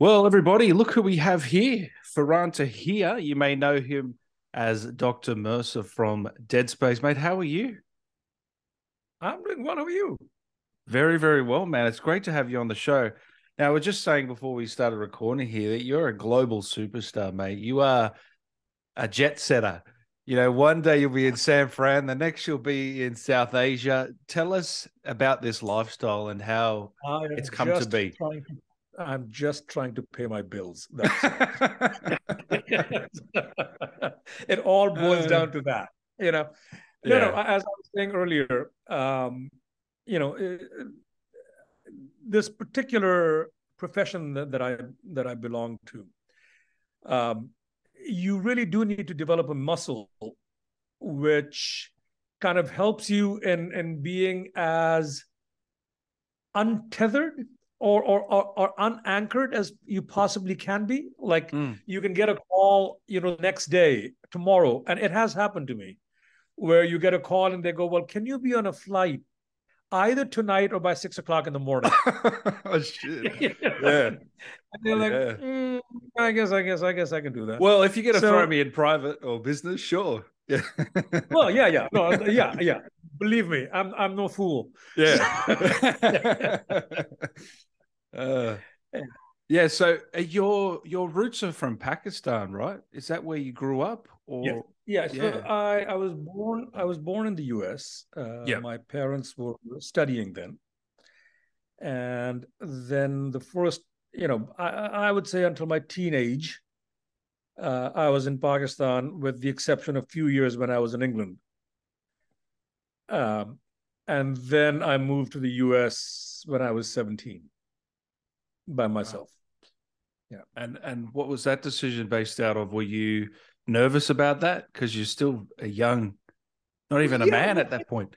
Well, everybody, look who we have here. Faran Tahir. You may know him as Dr. Mercer from Dead Space. Mate, how are you? I'm doing well. How are you? Very, very well, man. It's great to have you on the show. Now, we're just saying before we started recording here that you're a global superstar, mate. You are a jet setter. You know, one day you'll be in San Fran, the next you'll be in South Asia. Tell us about this lifestyle and how it's come to be. To, I'm just trying to pay my bills. it all boils uh, down to that, you know. No, yeah. no. As I was saying earlier, um, you know, uh, this particular profession that, that I that I belong to, um, you really do need to develop a muscle which kind of helps you in in being as untethered or or or, or unanchored as you possibly can be like mm. you can get a call you know next day tomorrow and it has happened to me where you get a call and they go well can you be on a flight either tonight or by six o'clock in the morning. oh shit! yeah. And they're like, yeah. mm, I guess, I guess, I guess I can do that. Well, if you're gonna so, throw me in private or business, sure. Yeah. well, yeah, yeah, no, yeah, yeah. Believe me, I'm I'm no fool. Yeah. Uh, yeah. So uh, your your roots are from Pakistan, right? Is that where you grew up? Or yeah. Yeah, so yeah. I, I was born I was born in the U.S. Uh, yeah. My parents were studying then, and then the first, you know, I, I would say until my teenage, uh, I was in Pakistan, with the exception of a few years when I was in England. Um, and then I moved to the U.S. when I was seventeen, by myself. Yeah, and and what was that decision based out of? Were you nervous about that because you're still a young, not even a yeah, man at that point?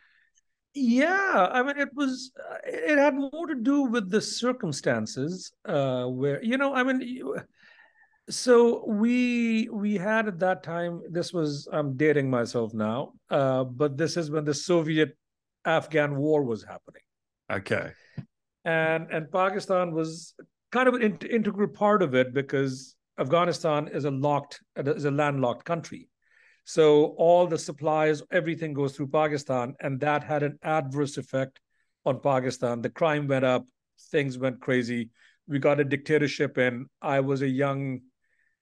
Yeah, I mean, it was. Uh, it had more to do with the circumstances uh, where you know. I mean, you, so we we had at that time. This was. I'm dating myself now, uh, but this is when the Soviet Afghan war was happening. Okay. And and Pakistan was kind of an integral part of it because Afghanistan is a locked, is a landlocked country. So all the supplies, everything goes through Pakistan, and that had an adverse effect on Pakistan. The crime went up, things went crazy. We got a dictatorship, and I was a young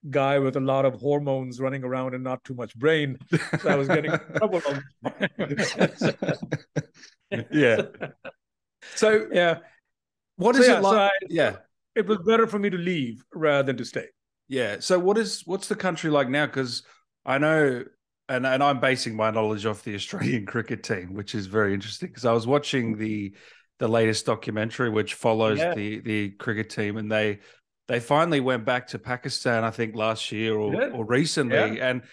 guy with a lot of hormones running around and not too much brain. So I was getting trouble. yeah. So yeah, what is so, yeah, it like? So I, yeah, it was better for me to leave rather than to stay. Yeah. So what is what's the country like now? Because I know, and and I'm basing my knowledge off the Australian cricket team, which is very interesting. Because I was watching mm-hmm. the the latest documentary, which follows yeah. the the cricket team, and they they finally went back to Pakistan, I think last year or yeah. or recently, and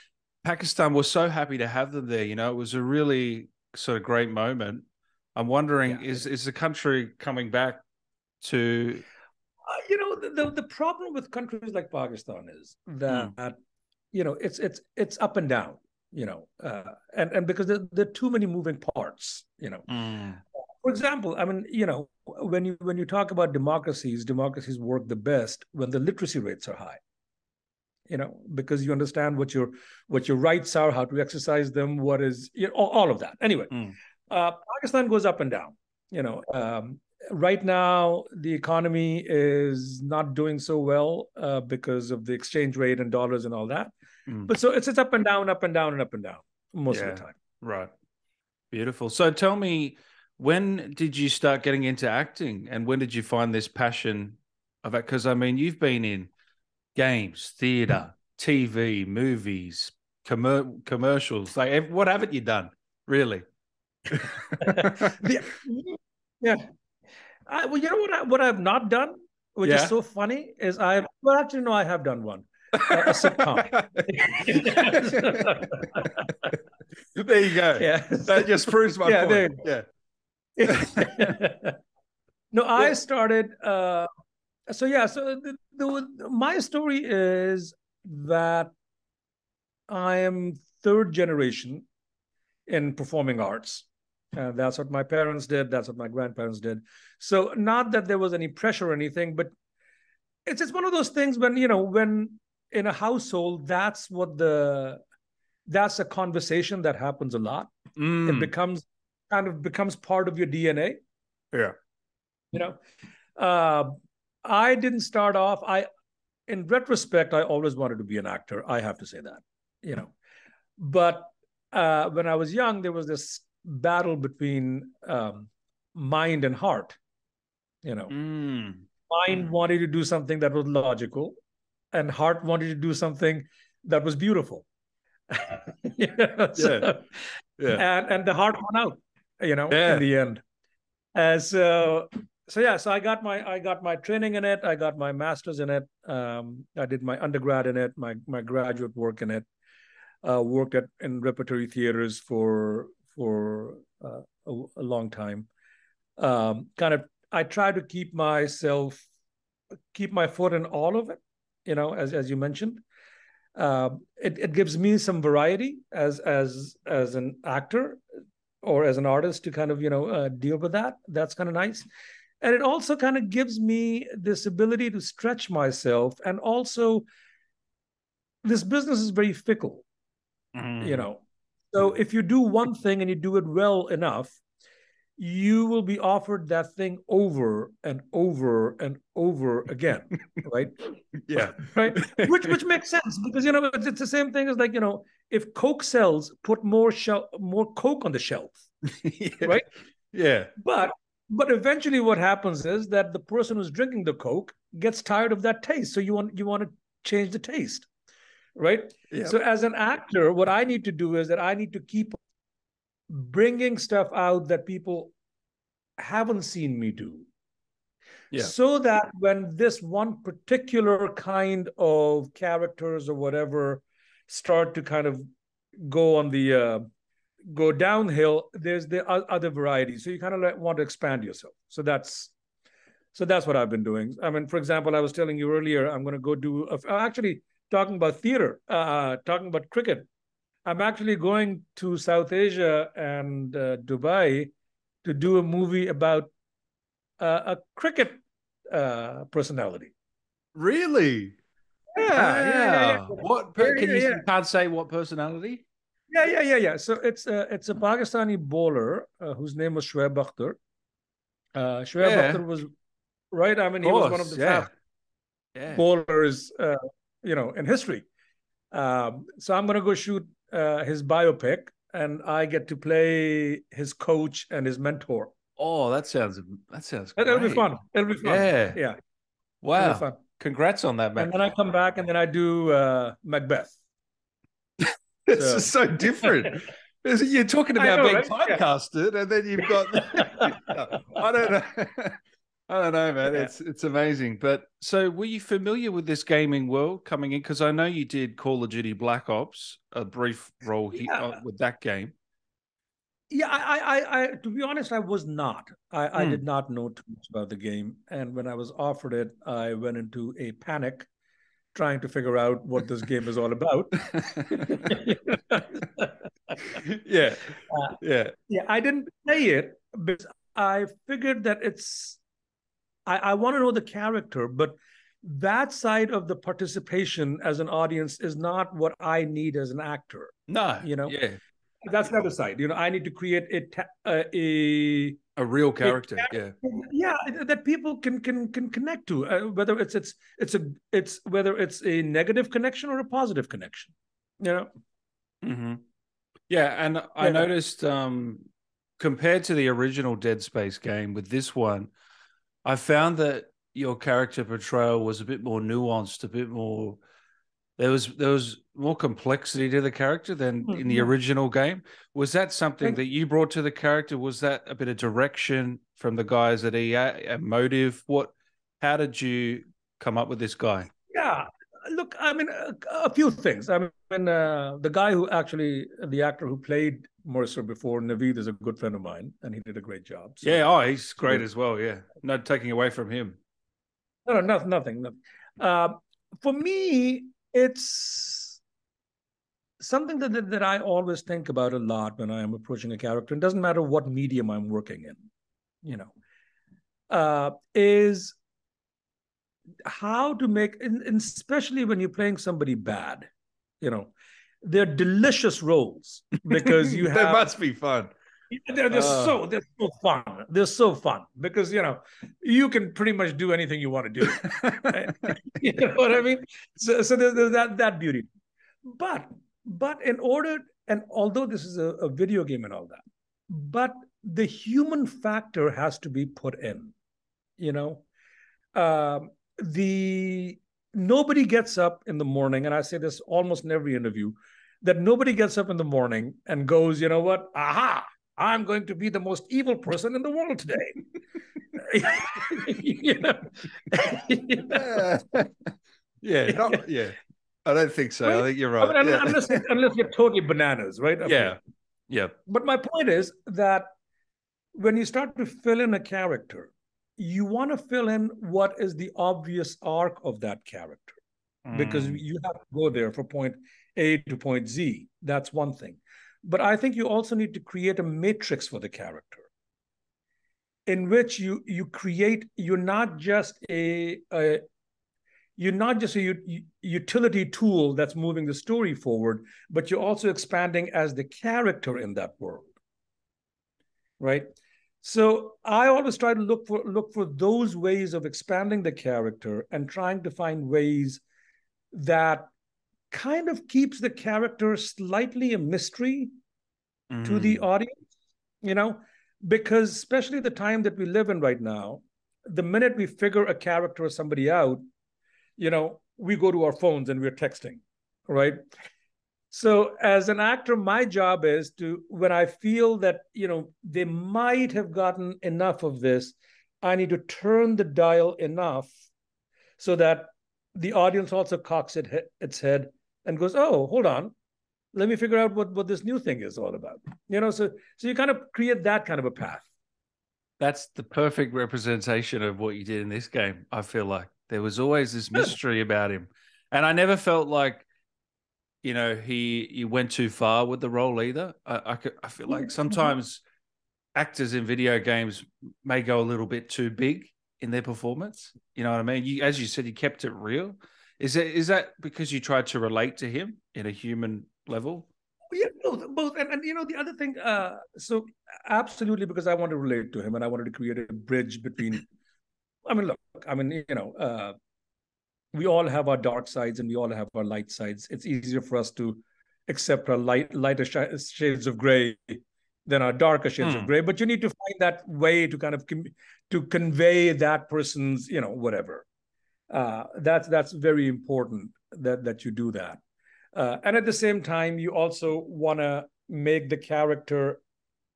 Pakistan was so happy to have them there. You know, it was a really sort of great moment. I'm wondering, is is the country coming back to uh, you know, the, the, the problem with countries like Pakistan is that mm. you know it's it's it's up and down. You know, uh, and and because there, there, are too many moving parts. You know, mm. for example, I mean, you know, when you when you talk about democracies, democracies work the best when the literacy rates are high you know because you understand what your what your rights are how to exercise them what is you know, all, all of that anyway mm. uh, pakistan goes up and down you know um, right now the economy is not doing so well uh, because of the exchange rate and dollars and all that. Mm. but so it's, it's up and down up and down and up and down most yeah, of the time. Right. Beautiful. So tell me when did you start getting into acting and when did you find this passion of it because i mean you've been in games theater tv movies com- commercials like what haven't you done really? Yeah I, well, you know what? I, what I've not done, which yeah. is so funny, is I well actually no, I have done one. a sitcom. there you go. Yeah, that just proves my yeah, point. Yeah. no, I started. Uh, so yeah, so the, the, my story is that I am third generation in performing arts. Uh, that's what my parents did. That's what my grandparents did. So, not that there was any pressure or anything, but it's it's one of those things when you know when in a household that's what the that's a conversation that happens a lot Mm. it becomes kind of becomes part of your dna yeah. you know uh, i didn't start off i in retrospect i always wanted to be an actor i have to say that you know but uh, when i was young there was this battle between um, mind and heart you know Mm. mind wanted to do something that was logical and heart wanted to do something that was beautiful You know, so- Yeah. and and the heart won out you know Yeah. in the end and so so yeah so i got my i got my training in it i got my master's in it um i did my undergrad in it my my graduate work in it uh worked at in repertory theaters for for uh, a, a long time. Um kind of i try to keep myself keep my foot in all of it you know as as you mentioned. Um, it, it gives me some variety as as as an actor or as an artist to kind of you know uh, deal with that. That's kind of nice. And it also kind of gives me this ability to stretch myself and also this business is very fickle Mm. you know so if you do one thing and you do it well enough you will be offered that thing over and over and over again right Yeah. right which which makes sense because you know it's, it's the same thing as like you know if coke sells put more shell more coke on the shelf yeah. Right? Yeah. but but eventually what happens is that the person who's drinking the coke gets tired of that taste so you want you want to change the taste right? Yeah. so as an actor what i need to do is that i need to keep bringing stuff out that people haven't seen me do. Yeah. so that when this one particular kind of characters or whatever start to kind of go on the uh, go downhill there's the other varieties. So you kind of like want to expand yourself. So that's so that's what i've been doing. I mean for example i was telling you earlier i'm going to go do a, actually talking about theater uh talking about cricket i'm actually going to south asia and uh, dubai to do a movie about uh, a cricket uh, personality. Really? Yeah, yeah, yeah, yeah. What? can you can't say what personality? Yeah, yeah, yeah, yeah. So it's a it's a Pakistani bowler uh, whose name was Shoaib Akhtar. Uh, Shoaib. Akhtar was right. I mean, he was one of the yeah. Yeah. bowlers, uh, you know, in history. Um, so I'm going to go shoot uh, his biopic, and I get to play his coach and his mentor. Oh, that sounds that sounds. It'll be fun. It'll be fun. Yeah. yeah. Wow. Congrats on that, man. And then I come back, and then I do uh, Macbeth. It's so- just so different. You're talking about know, being right? Yeah. and then you've got. I don't know. I don't know, man. Yeah. It's it's amazing. But so, were you familiar with this gaming world coming in? Because I know you did Call of Duty Black Ops, a brief role he- uh, with that game. Yeah, I, I, I, I, to be honest, I was not. I, I Hmm. did not know too much about the game, and when I was offered it, I went into a panic, trying to figure out what this game is all about. yeah, Uh, yeah, yeah, I didn't play it because I figured that it's. I, I want to know the character, but that side of the participation as an audience is not what I need as an actor. no, You know? yeah, That's the other side. You know, I need to create a ta- uh, a a real character. Yeah, yeah that people can can can connect to uh, whether it's it's it's a it's whether it's a negative connection or a positive connection you know hmm Yeah, and I Yeah. noticed um compared to the original Dead Space game with this one, I found that your character portrayal was a bit more nuanced, a bit more there was there was more complexity to the character than in the Mhm. original game. Was that something that you brought to the character? Was that a bit of direction from the guys at EA, a Motive? What how did you come up with this guy? yeah look i mean a, a few things i mean uh, the guy who actually the actor who played mercer before Navid is a good friend of mine and he did a great job So- Yeah, oh, he's great as well. Yeah, no taking away from him. no no nothing nothing, nothing. Uh, for me it's something that, that that i always think about a lot when i am approaching a character it doesn't matter what medium i'm working in you know uh is how to make, and especially when you're playing somebody bad, you know, they're delicious roles because you have. that must be fun. They're, they're uh, so they're so fun. They're so fun because you know you can pretty much do anything you want to do. you know what I mean? So, so there's, there's that that beauty. But but in order and although this is a, a video game and all that, but the human factor has to be put in. You know, um, the nobody gets up in the morning, and I say this almost in every interview, that nobody gets up in the morning and goes, you know what, aha, I'm going to be the most evil person in the world today. you know? yeah, not, yeah. I don't think so. Right? I think you're right. I mean, yeah. unless, unless you're totally bananas, right? Okay. Yeah. Yeah. But my point is that when you start to fill in a character, you want to fill in what is the obvious arc of that character mm. because you have to go there for point A to point Z. That's one thing. But I think you also need to create a matrix for the character in which you you create you're not just a, a you're not just a u- utility tool that's moving the story forward, but you're also expanding as the character in that world. Right? So I always try to look for look for those ways of expanding the character and trying to find ways that kind of keeps the character slightly a mystery mm. to the mm. audience, you know, because especially the time that we live in right now, the minute we figure a character or somebody out, you know, we go to our phones and we're texting, right? So as an actor, my job is to when I feel that, you know, they might have gotten enough of this, I need to turn the dial enough so that the audience also cocks it, its head and goes, "Oh, hold on, let me figure out what what this new thing is all about." You know, so so you kind of create that kind of a path. That's the perfect representation of what you did in this game. I feel like there was always this mystery about him, and I never felt like, you know, he he went too far with the role either. I I, could, I feel like sometimes actors in video games may go a little bit too big in their performance. You know what I mean? You, as you said, you kept it real. Is it is that because you tried to relate to him in a human level? Yeah, both, both, and, and you know the other thing. Uh, so absolutely, because I want to relate to him, and I wanted to create a bridge between. I mean, look, I mean, you know, uh, we all have our dark sides, and we all have our light sides. It's easier for us to accept our light, lighter sh- shades of gray than our darker shades hmm. of gray. But you need to find that way to kind of com- to convey that person's, you know, whatever. Uh, that's that's very important that that you do that. Uh, and at the same time, you also want to make the character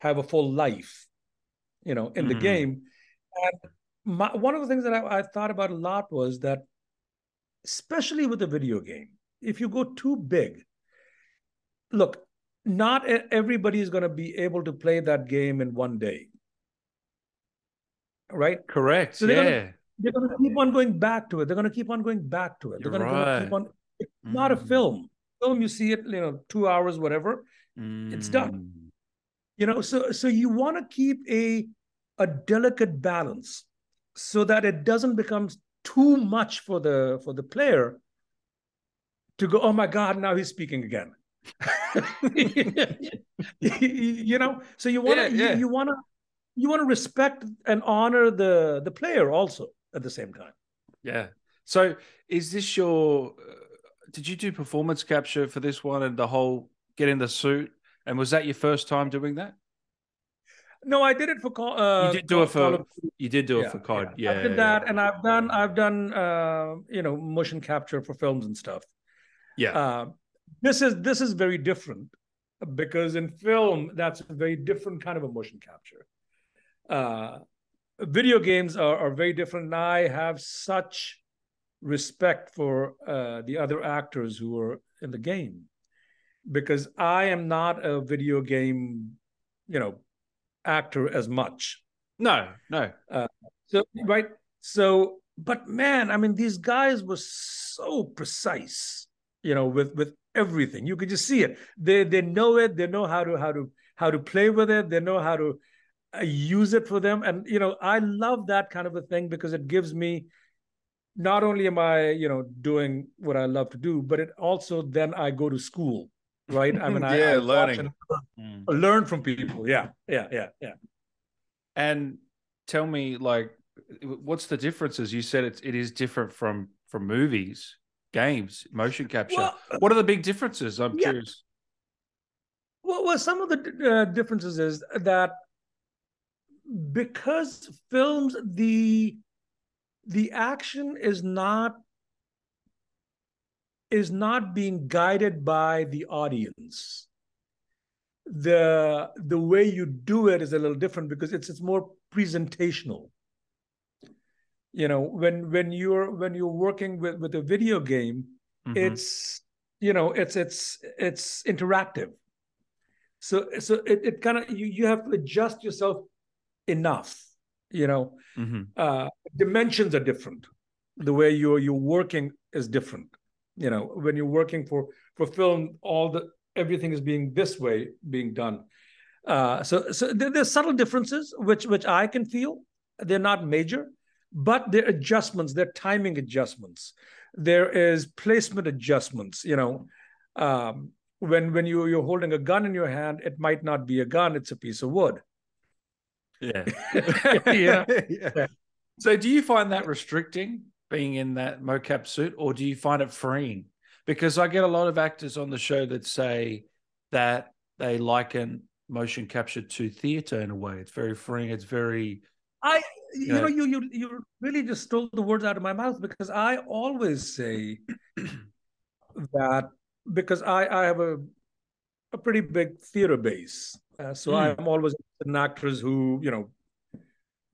have a full life, you know, in mm-hmm. the game. And my, one of the things that I, I thought about a lot was that, especially with a video game, if you go too big, look, not everybody is going to be able to play that game in one day. Right? Correct. So they're yeah. Gonna, they're going to keep on going back to it. They're going to keep on going back to it. They're going right. to keep on. It's mm. not a mm. film. Film, you see it, you know, two hours, whatever. Mm. It's done. Mm. You know, so so you want to keep a a delicate balance so that it doesn't become too much for the for the player to go, oh my God, now he's speaking again. you know, so you want to yeah, yeah. you, you want to you want to respect and honor the the player also at the same time. Yeah. So is this your uh, did you do performance capture for this one and the whole get in the suit and was that your first time doing that? No, I did it for. Uh, you did do it for. You did do it yeah, for COD. Yeah, yeah I did that, and I've done. I've done. Uh, you know, motion capture for films and stuff. Yeah. Uh, this is this is very different because in film that's a very different kind of a motion capture. Uh, video games are, are very different, and I have such respect for uh, the other actors who are in the game because I am not a video game, you know, actor as much. No, no. Uh, so right, so but man, I mean, these guys were so precise, you know, with with everything. You could just see it. They they know it. They know how to how to how to play with it. They know how to uh, use it for them. And you know, I love that kind of a thing because it gives me not only am I, you know, doing what I love to do, but it also then I go to school, right? I mean, yeah, I, I learning, learn, mm. learn from people. Yeah, yeah, yeah, yeah. And tell me, like, what's the differences? You said it, it is different from from movies, games, motion capture. Well, what are the big differences? I'm yeah. curious. Well, well, some of the uh, differences is that because films the the action is not is not being guided by the audience. The the way you do it is a little different because it's it's more presentational. You know when when you're when you're working with with a video game mm-hmm. it's you know it's it's it's interactive. So so it, it kind of you, you have to adjust yourself enough you know? Mm-hmm. uh, dimensions are different. The way you're you're working is different you know when you're working for for film all the everything is being this way being done. Uh, so so there, there's subtle differences which which i can feel. They're not major but they're adjustments. They're timing adjustments. There is placement adjustments you know. Um, when when you you're holding a gun in your hand it might not be a gun it's a piece of wood. Yeah. yeah. yeah. So do you find that restricting being in that mocap suit or do you find it freeing? Because I get a lot of actors on the show that say that they liken motion capture to theater in a way. It's very freeing. It's very I you, know, know you you you really just stole the words out of my mouth because I always say that because I I have a a pretty big theater base. Uh, so mm. I'm always in actors who, you know,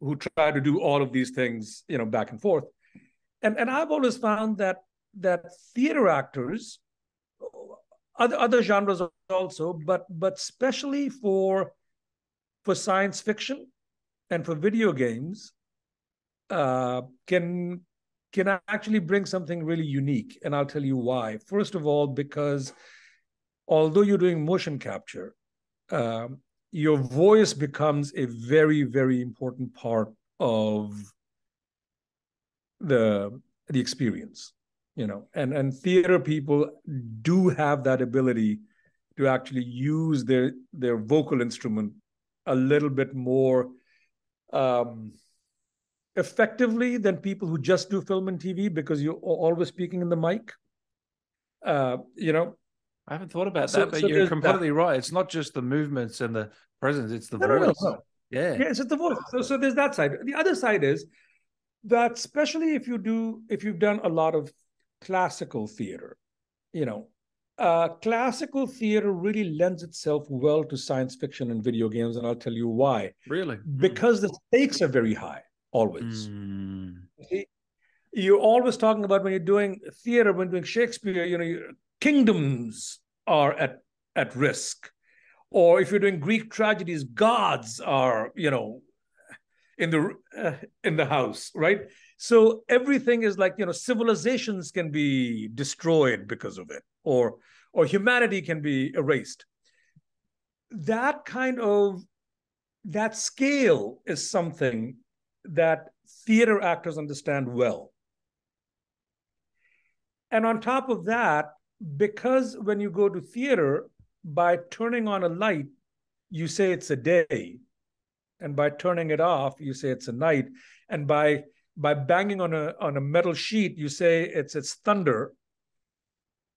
who try to do all of these things, you know, back and forth. And and I've always found that that theater actors, other other genres also, but but especially for for science fiction and for video games, uh, can can actually bring something really unique. And I'll tell you why. First of all, because although you're doing motion capture, um, your voice becomes a very, very important part of the the experience. You know, and and theater people do have that ability to actually use their their vocal instrument a little bit more um, effectively than people who just do film and TV because you're always speaking in the mic. Uh, you know, I haven't thought about so, that, but so you're completely that. right. It's not just the movements and the presence; it's the no, voice. No, no, yeah, yeah, it's just the voice. So, so there's that side. The other side is that, especially if you do, if you've done a lot of classical theater, you know, uh, classical theater really lends itself well to science fiction and video games, and I'll tell you why. Really, because mm. the stakes are very high always. Mm. You're always talking about when you're doing theater, when doing Shakespeare, you know, kingdoms are at, at risk. Or if you're doing Greek tragedies, gods are, you know, in the uh, in the house, right? So everything is like, you know, civilizations can be destroyed because of it, or or humanity can be erased. That kind of that scale is something that theater actors understand well. And on top of that, because when you go to theater, by turning on a light, you say it's a day. And by turning it off, you say it's a night. And by by banging on a on a metal sheet, you say it's it's thunder.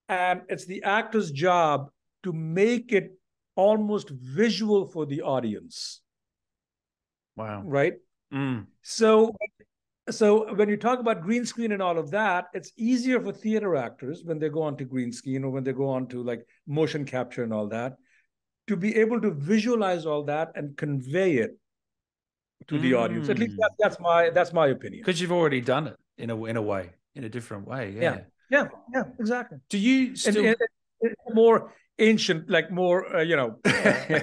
And it's the actor's job to make it almost visual for the audience. Wow. Right? Mm. So so when you talk about green screen and all of that, it's easier for theater actors when they go on to green screen or when they go on to like motion capture and all that to be able to visualize all that and convey it to mm. the audience. At least that, that's my that's my opinion. Because you've already done it in a in a way, in a different way. Yeah. Yeah. Yeah. yeah exactly. Do you still and, and, more ancient, like more uh, you know, uh,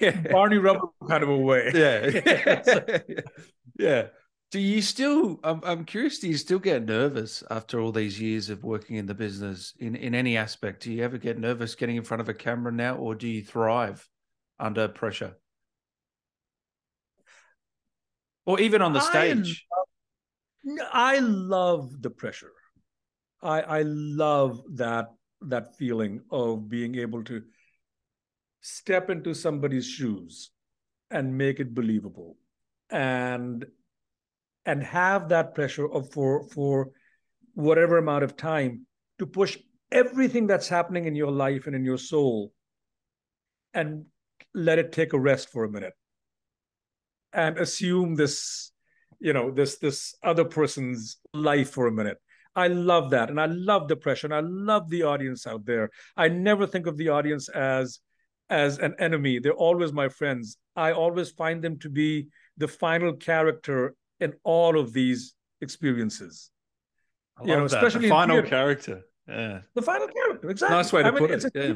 Barney Rubble kind of a way. Yeah. yeah. Do you still? I'm, I'm curious. Do you still get nervous after all these years of working in the business in in any aspect? Do you ever get nervous getting in front of a camera now, or do you thrive under pressure, or even on the stage? Am, I love the pressure. I I love that that feeling of being able to step into somebody's shoes and make it believable and and have that pressure of for for whatever amount of time to push everything that's happening in your life and in your soul and let it take a rest for a minute and assume this you know this this other person's life for a minute. I love that and i love the pressure and i love the audience out there. I never think of the audience as as an enemy. They're always my friends. I always find them to be the final character in all of these experiences. You know that. especially the final character. Yeah. The final character exactly. Nice way to I mean, put it a, yeah.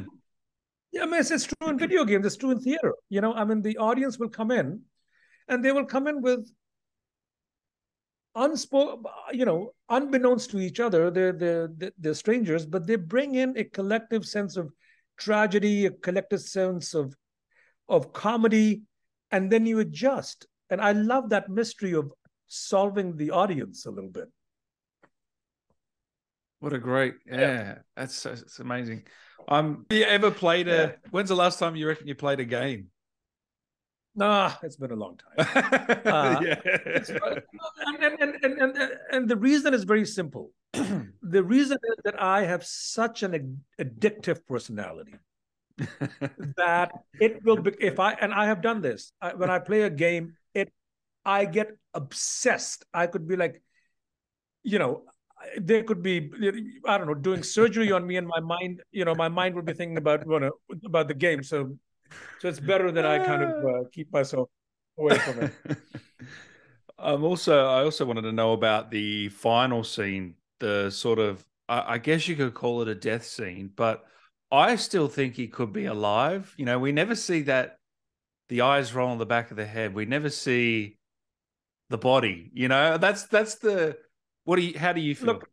yeah i mean it's, it's true in video games. It's true in theater. You know i mean the audience will come in and they will come in with unspoken, you know, unbeknownst to each other, they're, they're, they're strangers, but they bring in a collective sense of tragedy, a collective sense of, of comedy, and then you adjust. And I love that mystery of solving the audience a little bit. What a great, yeah, yeah. that's it's amazing. Um, you ever played a? Yeah. When's the last time you reckon you played a game? Nah, it's been a long time. Uh, yeah. and, and, and, and, and the reason is very simple. the reason is that I have such an addictive personality that it will be, if I and I have done this I, when I play a game, it I get obsessed. I could be like, you know, there could be I don't know doing surgery on me, and my mind, you know, my mind would be thinking about you know, about the game. So so it's better that I kind of uh, keep myself away from it. I'm also I also wanted to know about the final scene, the sort of I, I guess you could call it a death scene, but I still think he could be alive. You know, we never see that the eyes roll on the back of the head. We never see the body. You know, that's that's the what do you how do you feel? Look,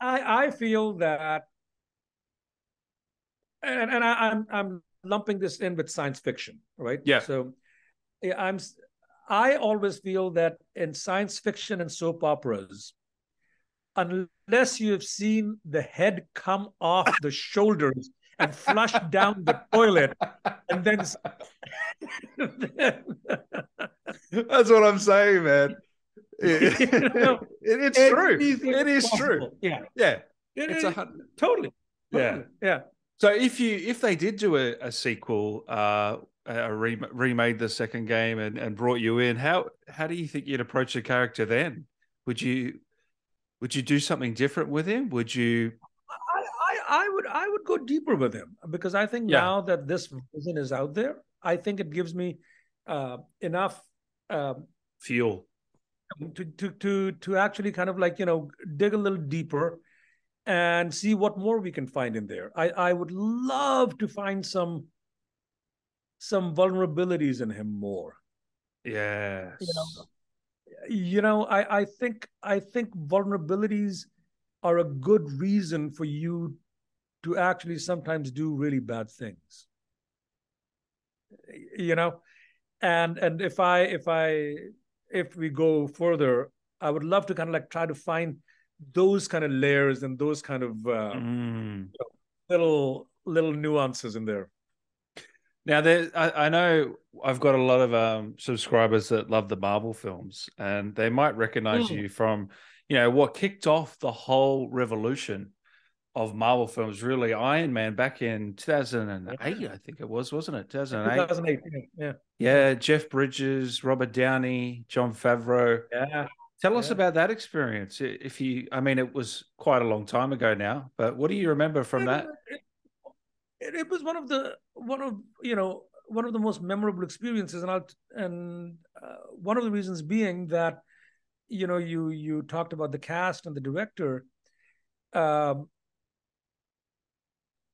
I I feel that and, and I, I'm I'm lumping this in with science fiction, right? Yeah. So I'm I always feel that in science fiction and soap operas, unless you have seen the head come off the shoulders and flush down the toilet, and then that's what I'm saying, man. It, you know, it, it's true. It is possible. true. Yeah, yeah. It, it's a totally. totally. Yeah, yeah. So if you if they did do a, a sequel, uh, a re- remade the second game and, and brought you in, how how do you think you'd approach the character then? Would you would you do something different with him? Would you? I, I, I would I would go deeper with him because I think yeah. now that this vision is out there, I think it gives me uh, enough uh, fuel to to to to actually kind of like you know dig a little deeper and see what more we can find in there. I, I would love to find some some vulnerabilities in him more. Yes. You know, you know, I, I think I think vulnerabilities are a good reason for you to actually sometimes do really bad things. You know, and and if I if I if we go further, I would love to kind of like try to find those kind of layers and those kind of uh, mm. little little nuances in there. Now, there, I, I, know I've got a lot of um, subscribers that love the Marvel films, and they might recognize mm. you from, you know, what kicked off the whole revolution of Marvel films. Really, Iron Man back in 2008, I think it was, wasn't it? 2008. 2008, yeah. Yeah, Jeff Bridges, Robert Downey, Jon Favreau. Yeah. Tell us about that experience. If you, I mean, it was quite a long time ago now, but what do you remember from that? It, it, it, was one of the one of you know one of the most memorable experiences, and I'll, and uh, one of the reasons being that you know you you talked about the cast and the director. Um,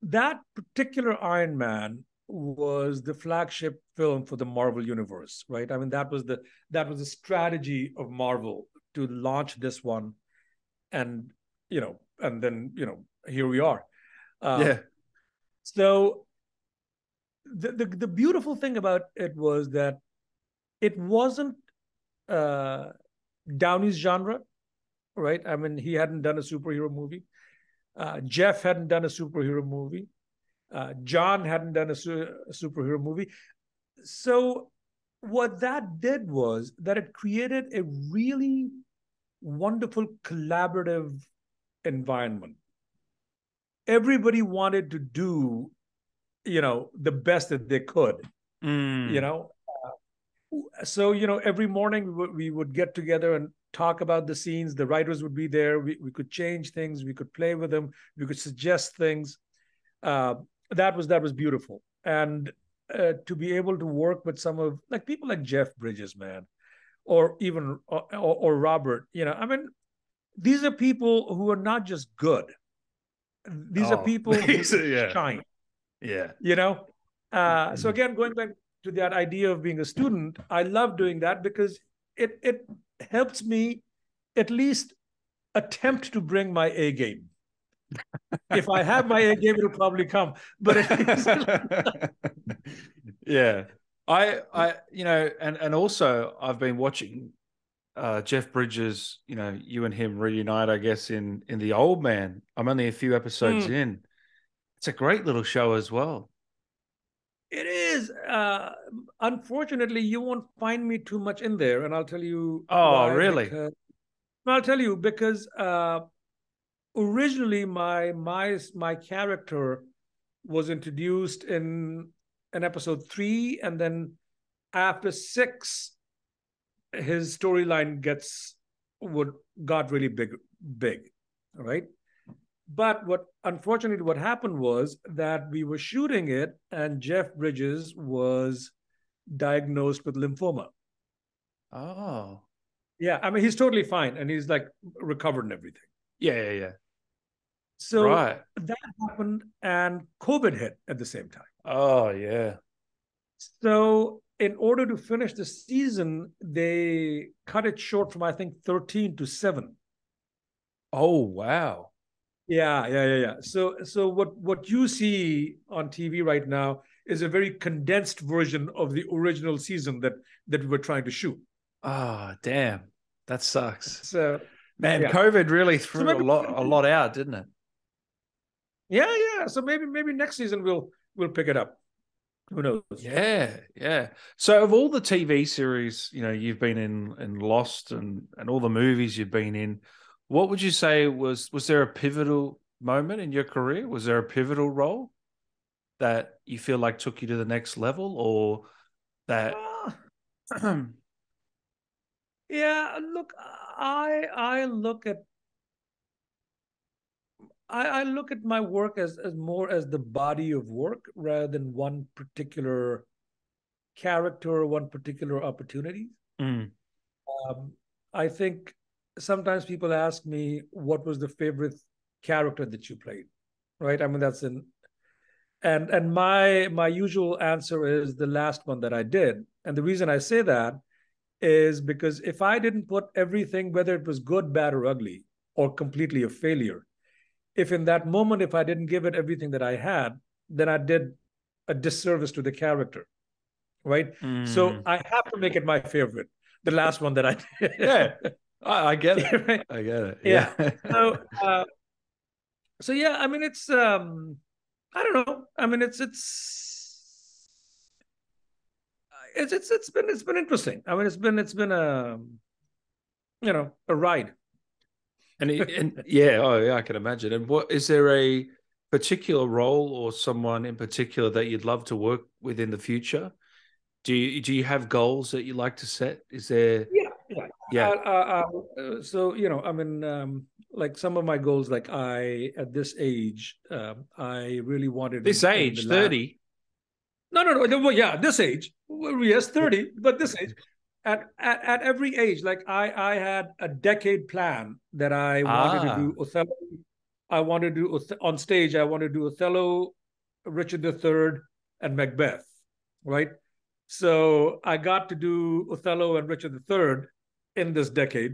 that particular Iron Man was the flagship film for the Marvel universe, right? I mean, that was the that was the strategy of Marvel to launch this one and you know and then you know here we are uh, yeah so the, the the beautiful thing about it was that it wasn't uh downey's genre right? I mean, he hadn't done a superhero movie. Uh, Jeff hadn't done a superhero movie. Uh, Jon hadn't done a, su- a superhero movie. So, what that did was that it created a really wonderful collaborative environment. Everybody wanted to do, you know, the best that they could. Mm. You know, uh, so you know, every morning we would, we would get together and talk about the scenes. The writers would be there. We we could change things. We could play with them. We could suggest things. Uh, that was that was beautiful, and uh, to be able to work with some of like people like Jeff Bridges, man, or even or, or Robert. You know, I mean, these are people who are not just good. These Oh, are people these who are- yeah. shine. Yeah. You know, uh, so Mhm. again, going back to that idea of being a student, I love doing that because it it helps me at least attempt to bring my A game. If I have my A game, it'll probably come. But yeah. I I you know, and and also I've been watching uh Jeff Bridges, you know, you and him reunite, I guess, in in the old man. I'm only a few episodes Hmm. in. It's a great little show as well. It is. Uh, unfortunately, you won't find me too much in there, and I'll tell you. Oh, why, really? because- I'll tell you because uh, originally my my my character was introduced in in episode three, and then after six, his storyline gets would got really big big, right. But what unfortunately what happened was that we were shooting it and Jeff Bridges was diagnosed with lymphoma. Oh. Yeah, I mean he's totally fine and he's like recovered and everything. Yeah, yeah, yeah. So right. that happened and COVID hit at the same time. Oh, yeah. So in order to finish the season, they cut it short from I think 13 to 7. Oh, wow. Yeah, yeah, yeah, yeah. So so what what you see on TV right now is a very condensed version of the original season that that we were trying to shoot. Oh, damn. That sucks. So Man, Yeah. COVID really threw maybe- a lot a lot out, didn't it? Yeah, yeah. So maybe maybe next season we'll we'll pick it up. Who knows? Yeah, yeah. So of all the TV series, you know, you've been in in Lost and and all the movies you've been in, what would you say was was there a pivotal moment in your career? Was there a pivotal role that you feel like took you to the next level or that Uh, yeah, look, I I look at I, I look at my work as as more as the body of work rather than one particular character or one particular opportunity. Mm, Um, I think sometimes people ask me what was the favorite character that you played, right? I mean that's in, and and my my usual answer is the last one that I did, and the reason I say that is because if I didn't put everything, whether it was good, bad, or ugly, or completely a failure, if in that moment if I didn't give it everything that I had, then I did a disservice to the character, right? So mm. I have to make it my favorite, the last one that I did. Yeah. I, I get it. Right. I get it. Yeah. Yeah. So, uh, so yeah, I mean, it's um, I don't know. I mean, it's it's it's it's it's been it's been interesting. I mean, it's been it's been a you know a ride. And, it- and yeah, oh yeah, I can imagine. And what is there a particular role or someone in particular that you'd love to work with in the future? Do you do you have goals that you like to set? Is there Yeah, yeah. yeah. Uh, uh, uh, so you know, I mean, um, like some of my goals, like I at this age, um, I really wanted this in- age, 30. No, no, no. Well, yeah, this age. Well, yes, 30, but this age. At, at at every age, like I I had a decade plan that I wanted to do Ah. Othello. I wanted to do on stage. I wanted to do Othello, Richard III, and Macbeth. Right. So I got to do Othello and Richard III in this decade,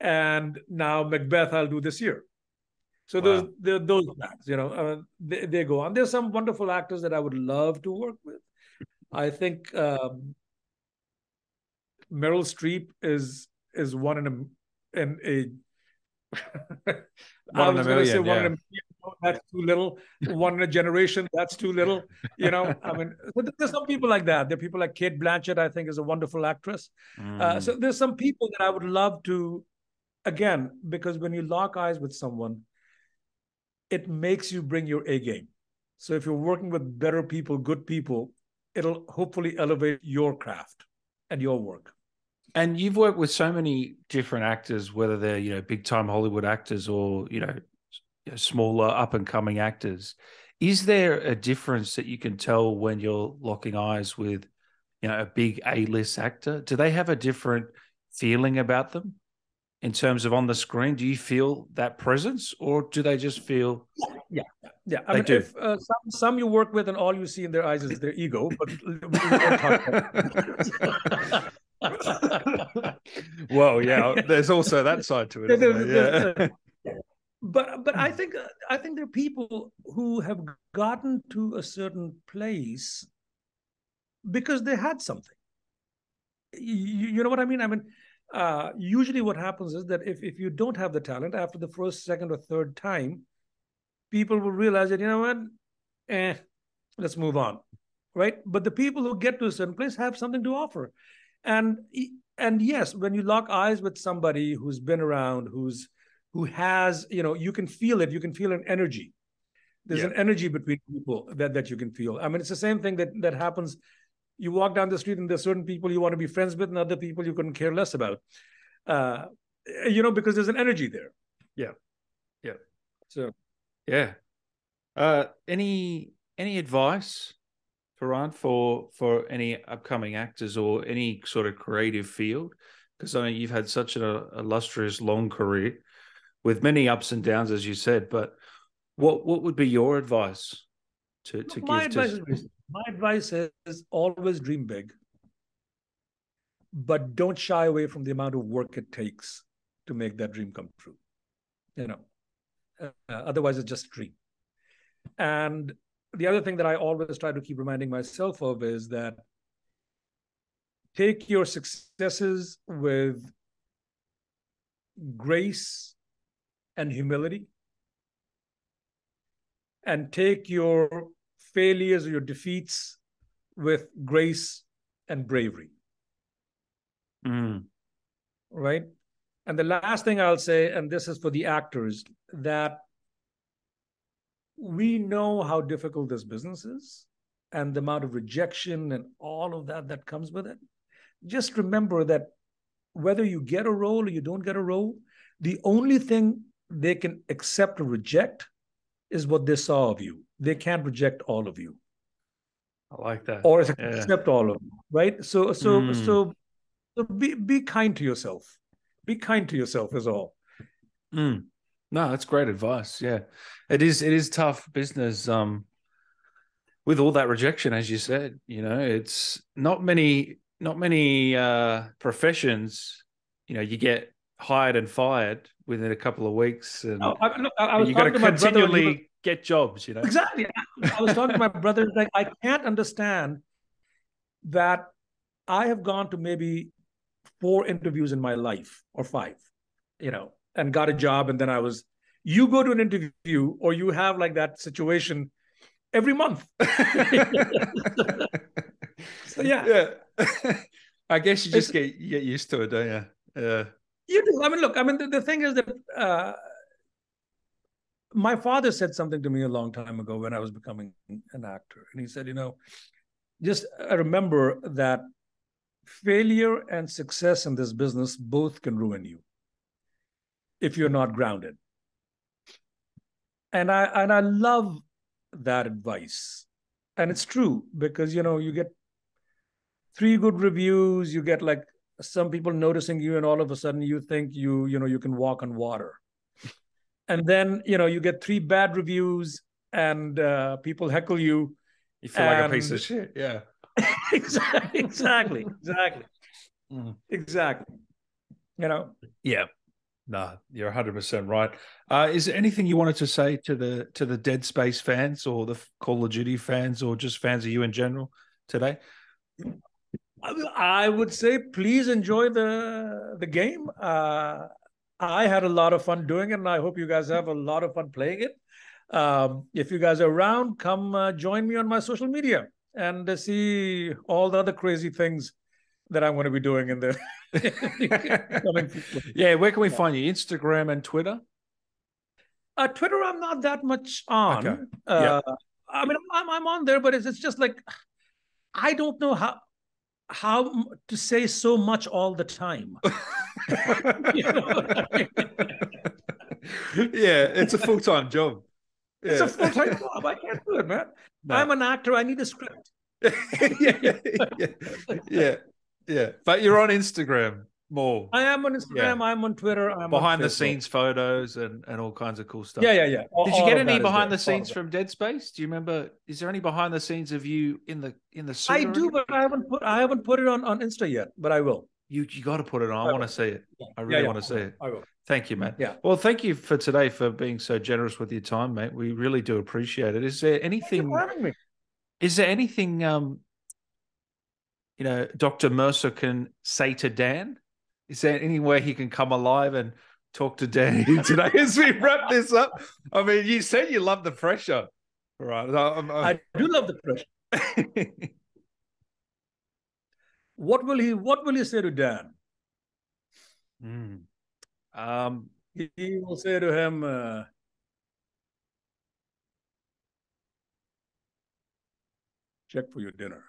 and now Macbeth I'll do this year. So those Wow. the, those plans, you know, uh, they, they go on. There's some wonderful actors that I would love to work with. I think um, Meryl Streep is is one in a in a I was going to say one yeah. in a million, that's too little. One in a generation, that's too little. You know, I mean, there's some people like that. There are people like Cate Blanchett, I think, is a wonderful actress. Mm. Uh, so there's some people that I would love to, again, because when you lock eyes with someone, it makes you bring your A game. So if you're working with better people, good people, it'll hopefully elevate your craft and your work. And you've worked with so many different actors, whether they're you know big time Hollywood actors or you know smaller up and coming actors. Is there a difference that you can tell when you're locking eyes with you know a big A list actor? Do they have a different feeling about them? in terms of on the screen? Do you feel that presence, or do they just feel? Yeah, yeah. I mean, do. If, uh, some some you work with, and all you see in their eyes is their ego. But well, yeah. There's also that side to it. Yeah. but but I think I think there are people who have gotten to a certain place because they had something. You, you know what I mean? I mean, uh, usually what happens is that if, if you don't have the talent after the first, second, or third time, people will realize that, you know what, eh, let's move on. Right. But the people who get to a certain place have something to offer. And and yes, when you lock eyes with somebody who's been around, who's who has, you know, you can feel it, you can feel an energy. There's yeah. an energy between people that, that you can feel. I mean, it's the same thing that that happens. You walk down the street and there's certain people you want to be friends with and other people you couldn't care less about. Uh, you know because there's an energy there. Yeah. Yeah. So. Yeah. Uh, any any advice For for any upcoming actors or any sort of creative field because I mean you've had such an illustrious long career with many ups and downs as you said but what what would be your advice to to My give advice to... is my advice is always dream big, but don't shy away from the amount of work it takes to make that dream come true. You know, uh, otherwise it's just dream. And the other thing that I always try to keep reminding myself of is that take your successes with grace and humility and take your failures or your defeats with grace and bravery. Mm. Right. And the last thing I'll say, and this is for the actors, that we know how difficult this business is and the amount of rejection and all of that that comes with it. Just remember that whether you get a role or you don't get a role, the only thing they can accept or reject is what they saw of you they can't reject all of you. I like that. Or accept yeah. all of you, right? So so mm. so so be be kind to yourself. Be kind to yourself is all. Mm. No, that's great advice. Yeah. It is it is tough business um with all that rejection as you said, you know, it's not many not many uh professions, you know, you get hired and fired within a couple of weeks and oh, I, look, I, I you got to continually get jobs, you know? Exactly. I was talking to my brother, like, I can't understand that I have gone to maybe four interviews in my life or five, you know, and got a job. And then I was, you go to an interview or you have like that situation every month. so, yeah. Yeah. I guess you just get, get used to it, don't you? Yeah. You do. I mean, look, I mean, the, the thing is that uh, my father said something to me a long time ago when I was becoming an actor. And he said, you know, just uh, remember that failure and success in this business both can ruin you if you're not grounded. And I and I love that advice. And it's true because you know, you get three good reviews, you get like some people noticing you and all of a sudden you think you you know you can walk on water and then you know you get three bad reviews and uh, people heckle you. You feel and... like a piece of shit. Yeah. exactly. Exactly. Exactly. Mm. Exactly. You know. Yeah. No, you're 100 percent right. Uh, is there anything you wanted to say to the to the Dead Space fans or the Call of Duty fans or just fans of you in general today? I would say please enjoy the the game. Uh, I had a lot of fun doing it, and I hope you guys have a lot of fun playing it. Um, if you guys are around, come uh, join me on my social media and see all the other crazy things that I'm going to be doing in the yeah. Where can we find you? Instagram and Twitter. Uh, Twitter, I'm not that much on. Okay. Uh, yeah. I mean, I'm, I'm on there, but it's, it's just like I don't know how how to say so much all the time. yeah, it's a full time job. Yeah. It's a full time job. I can't do it, man. No. I'm an actor. I need a script. yeah, yeah, yeah, yeah. But you're on Instagram more. I am on Instagram. Yeah. I'm on Twitter. I'm behind the scenes photos and and all kinds of cool stuff. Yeah, yeah, yeah. All, Did you get any behind the scenes from Dead Space? Do you remember? Is there any behind the scenes of you in the in the suit? I do, but I haven't put I haven't put it on on Insta yet. But I will. You you got to put it on. I, I want to see it. Yeah. I really yeah, want to see it. I will. Thank you, man. Yeah. Well, thank you for today for being so generous with your time, mate. We really do appreciate it. Is there anything? Is there anything? Um, you know, Doctor Mercer can say to Dan is there any way he can come alive and talk to Danny today as we wrap this up? I mean, you said you love the pressure, right? I'm, I'm... i do love the pressure. what will he? What will he say to Dan? Mm. Um, he, he, will say to him. Uh, check for your dinner.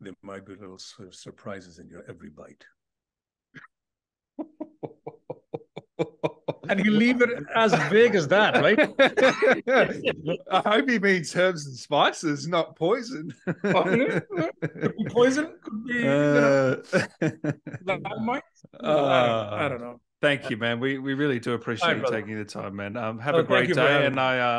There might be little surprises in your every bite and you leave it as vague as that, right? I hope he means herbs and spices, not poison. could be poison, could be. Uh, you know, uh, I don't know. Thank you, man. We we really do appreciate you taking the time, man. Um, have a great day, and I. Uh,